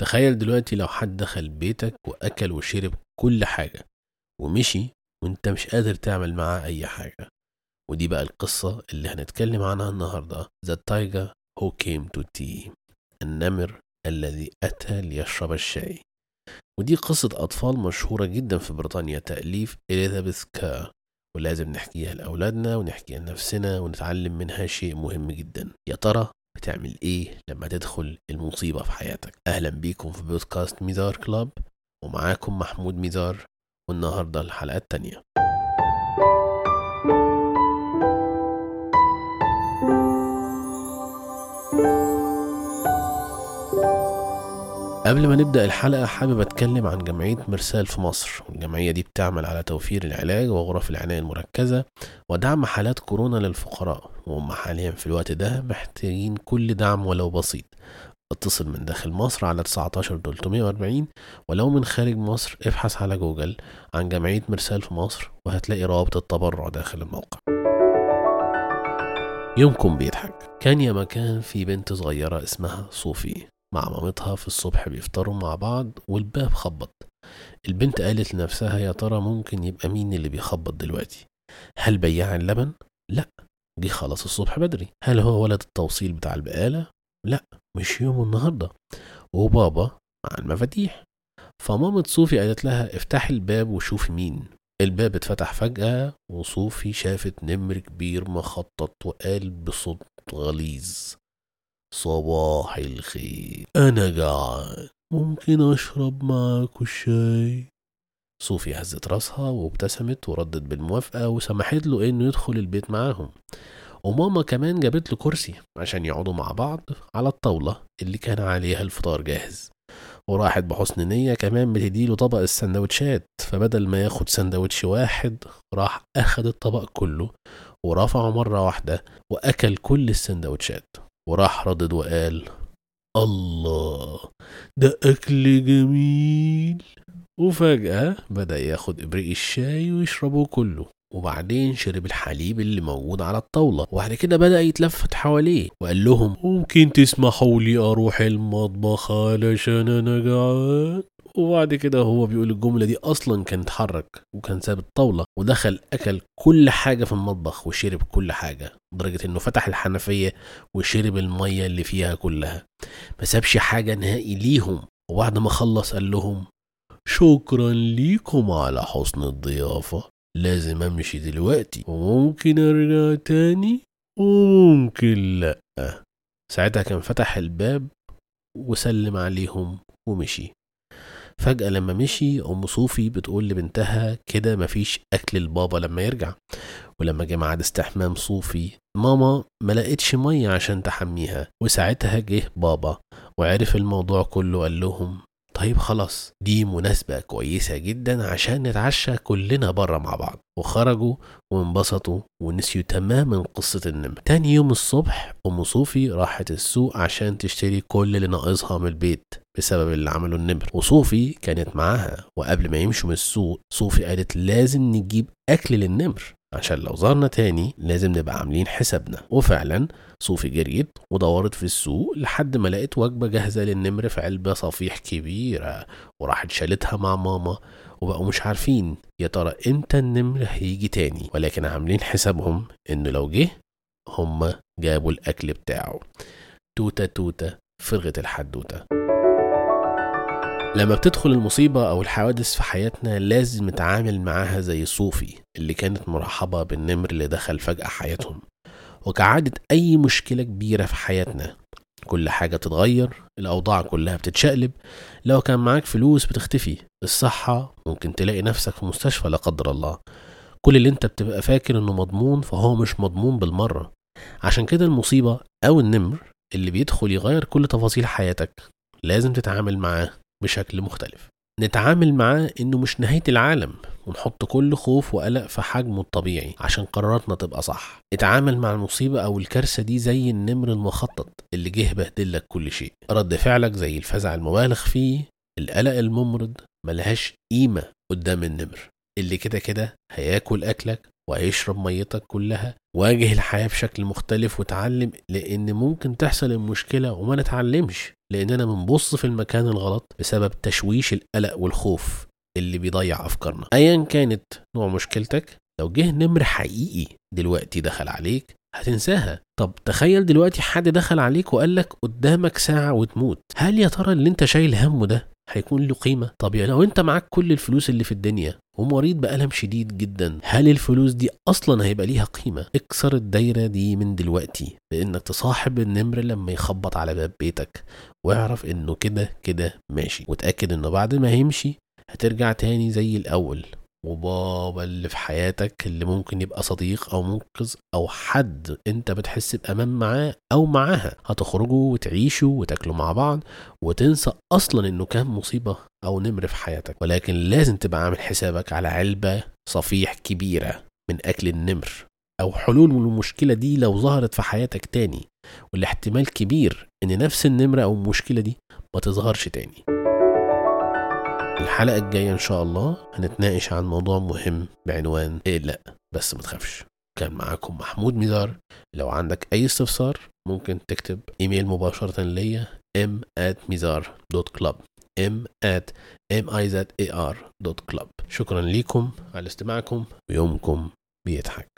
تخيل دلوقتي لو حد دخل بيتك وأكل وشرب كل حاجة ومشي وأنت مش قادر تعمل معاه أي حاجة. ودي بقى القصة اللي هنتكلم عنها النهاردة. The Tiger Who Came to Tea. النمر الذي أتى ليشرب الشاي. ودي قصة أطفال مشهورة جدا في بريطانيا تأليف إليزابيث كا ولازم نحكيها لأولادنا ونحكيها لنفسنا ونتعلم منها شيء مهم جدا. يا ترى بتعمل إيه لما تدخل المصيبة في حياتك؟ أهلا بيكم في بودكاست ميزار كلاب ومعاكم محمود ميزار والنهاردة الحلقة التانية. قبل ما نبدأ الحلقة حابب أتكلم عن جمعية مرسال في مصر. الجمعية دي بتعمل على توفير العلاج وغرف العناية المركزة ودعم حالات كورونا للفقراء. وهم حاليا في الوقت ده محتاجين كل دعم ولو بسيط. اتصل من داخل مصر على 19 340 ولو من خارج مصر ابحث على جوجل عن جمعية مرسال في مصر وهتلاقي روابط التبرع داخل الموقع. يومكم بيضحك. كان يا مكان في بنت صغيرة اسمها صوفي. مع مامتها في الصبح بيفطروا مع بعض والباب خبط. البنت قالت لنفسها يا ترى ممكن يبقى مين اللي بيخبط دلوقتي؟ هل بياع اللبن؟ لا. جه خلص الصبح بدري. هل هو ولد التوصيل بتاع البقالة؟ لا. مش يومه النهاردة. وبابا مع المفاتيح. فمامة صوفي قالت لها افتحي الباب وشوفي مين. الباب اتفتح فجأة وصوفي شافت نمر كبير مخطط وقال بصوت غليظ. صباح الخير. أنا جعان ممكن أشرب معاكوا الشاي؟ صوفي هزت راسها وابتسمت وردت بالموافقة وسمحت له إنه يدخل البيت معاهم. وماما كمان جابت له كرسي عشان يقعدوا مع بعض على الطاولة اللي كان عليها الفطار جاهز. وراحت بحسن نية كمان بتديله طبق السندوتشات. فبدل ما ياخد سندوتش واحد راح أخد الطبق كله ورفعه مرة واحدة وأكل كل السندوتشات. وراح ردد وقال الله ده أكل جميل. وفجأة بدأ ياخد إبريق الشاي ويشربه كله وبعدين شرب الحليب اللي موجود على الطاولة وبعد كده بدأ يتلفت حواليه وقال لهم ممكن تسمحوا لي أروح المطبخ علشان أنا جعان؟ وبعد كده هو بيقول الجملة دي أصلا كان اتحرك وكان ساب الطاولة ودخل أكل كل حاجة في المطبخ وشرب كل حاجة لدرجة إنه فتح الحنفية وشرب المية اللي فيها كلها. ما سابش حاجة نهائي ليهم. وبعد ما خلص قال لهم شكرا ليكم على حسن الضيافة. لازم أمشي دلوقتي. وممكن أرجع تاني؟ وممكن لأ. ساعتها كان فتح الباب وسلم عليهم ومشي. فجأة لما مشي أم صوفي بتقول لبنتها كده مفيش أكل البابا لما يرجع. ولما جه ميعاد استحمام صوفي ماما ما لقتش مية عشان تحميها. وساعتها جه بابا وعرف الموضوع كله قال لهم طيب خلاص دي مناسبة كويسة جدا عشان نتعشى كلنا بره مع بعض. وخرجوا وانبسطوا ونسيوا تماما قصة النمر. تاني يوم الصبح أم صوفي راحت السوق عشان تشتري كل اللي ناقصها من البيت. بسبب اللي عمله النمر. وصوفي كانت معاها وقبل ما يمشوا من السوق صوفي قالت لازم نجيب أكل للنمر. عشان لو ظهرنا تاني لازم نبقى عاملين حسابنا. وفعلا صوفي جريت ودورت في السوق لحد ما لقيت وجبة جاهزة للنمر في علبة صفيح كبيرة وراحت شالتها مع ماما وبقوا مش عارفين يا ترى إمتى النمر هيجي تاني. ولكن عاملين حسابهم إنه لو جه هما جابوا الأكل بتاعه. توتة توتة فرغت الحدوتة. لما بتدخل المصيبة أو الحوادث في حياتنا لازم نتعامل معاها زي صوفي اللي كانت مرحبة بالنمر اللي دخل فجأة حياتهم. وكعادة أي مشكلة كبيرة في حياتنا كل حاجة بتتغير الأوضاع كلها بتتشقلب. لو كان معاك فلوس بتختفي الصحة ممكن تلاقي نفسك في مستشفى لا قدر الله. كل اللي أنت بتبقى فاكر إنه مضمون فهو مش مضمون بالمرة. عشان كده المصيبة أو النمر اللي بيدخل يغير كل تفاصيل حياتك لازم تتعامل معاه. بشكل مختلف. نتعامل معاه إنه مش نهاية العالم ونحط كل خوف وقلق في حجمه الطبيعي عشان قراراتنا تبقى صح. اتعامل مع المصيبة أو الكارثة دي زي النمر المخطط اللي جه بهدلك كل شيء. رد فعلك زي الفزع المبالغ فيه القلق الممرض ملهاش قيمة قدام النمر. اللي كده كده هياكل أكلك وهيشرب ميتك كلها واجه الحياة بشكل مختلف وتعلم لأن ممكن تحصل المشكلة وما نتعلمش. لاننا بنبص في المكان الغلط بسبب تشويش القلق والخوف اللي بيضيع افكارنا. ايا كانت نوع مشكلتك لو جه نمر حقيقي دلوقتي دخل عليك هتنساها. طب تخيل دلوقتي حد دخل عليك وقال لك قدامك ساعة وتموت هل يا ترى اللي انت شايل همه ده هيكون له قيمة. طب يعني لو انت معاك كل الفلوس اللي في الدنيا ومريض بألم شديد جدا هل الفلوس دي أصلا هيبقى ليها قيمة؟ اكسر الدايرة دي من دلوقتي بإنك تصاحب النمر لما يخبط على باب بيتك واعرف إنه كده كده ماشي. وتأكد إنه بعد ما هيمشي هترجع تاني زي الأول. وبابا اللي في حياتك اللي ممكن يبقى صديق أو منقذ أو حد أنت بتحس بأمان معاه أو معاها. هتخرجوا وتعيشوا وتاكلوا مع بعض وتنسى أصلا إنه كان مصيبة أو نمر في حياتك. ولكن لازم تبقى عامل حسابك على علبة صفيح كبيرة من أكل النمر أو حلول للمشكلة دي لو ظهرت في حياتك تاني. والاحتمال كبير إن نفس النمره أو المشكلة دي ما تظهرش تاني. الحلقة الجاية إن شاء الله هنتناقش عن موضوع مهم بعنوان اقلق بس ما تخافش. كان معاكم محمود ميزار لو عندك أي استفسار ممكن تكتب إيميل مباشرة ليا m at mizar.club m at mizar.club شكرا ليكم على استماعكم ويومكم بيضحك.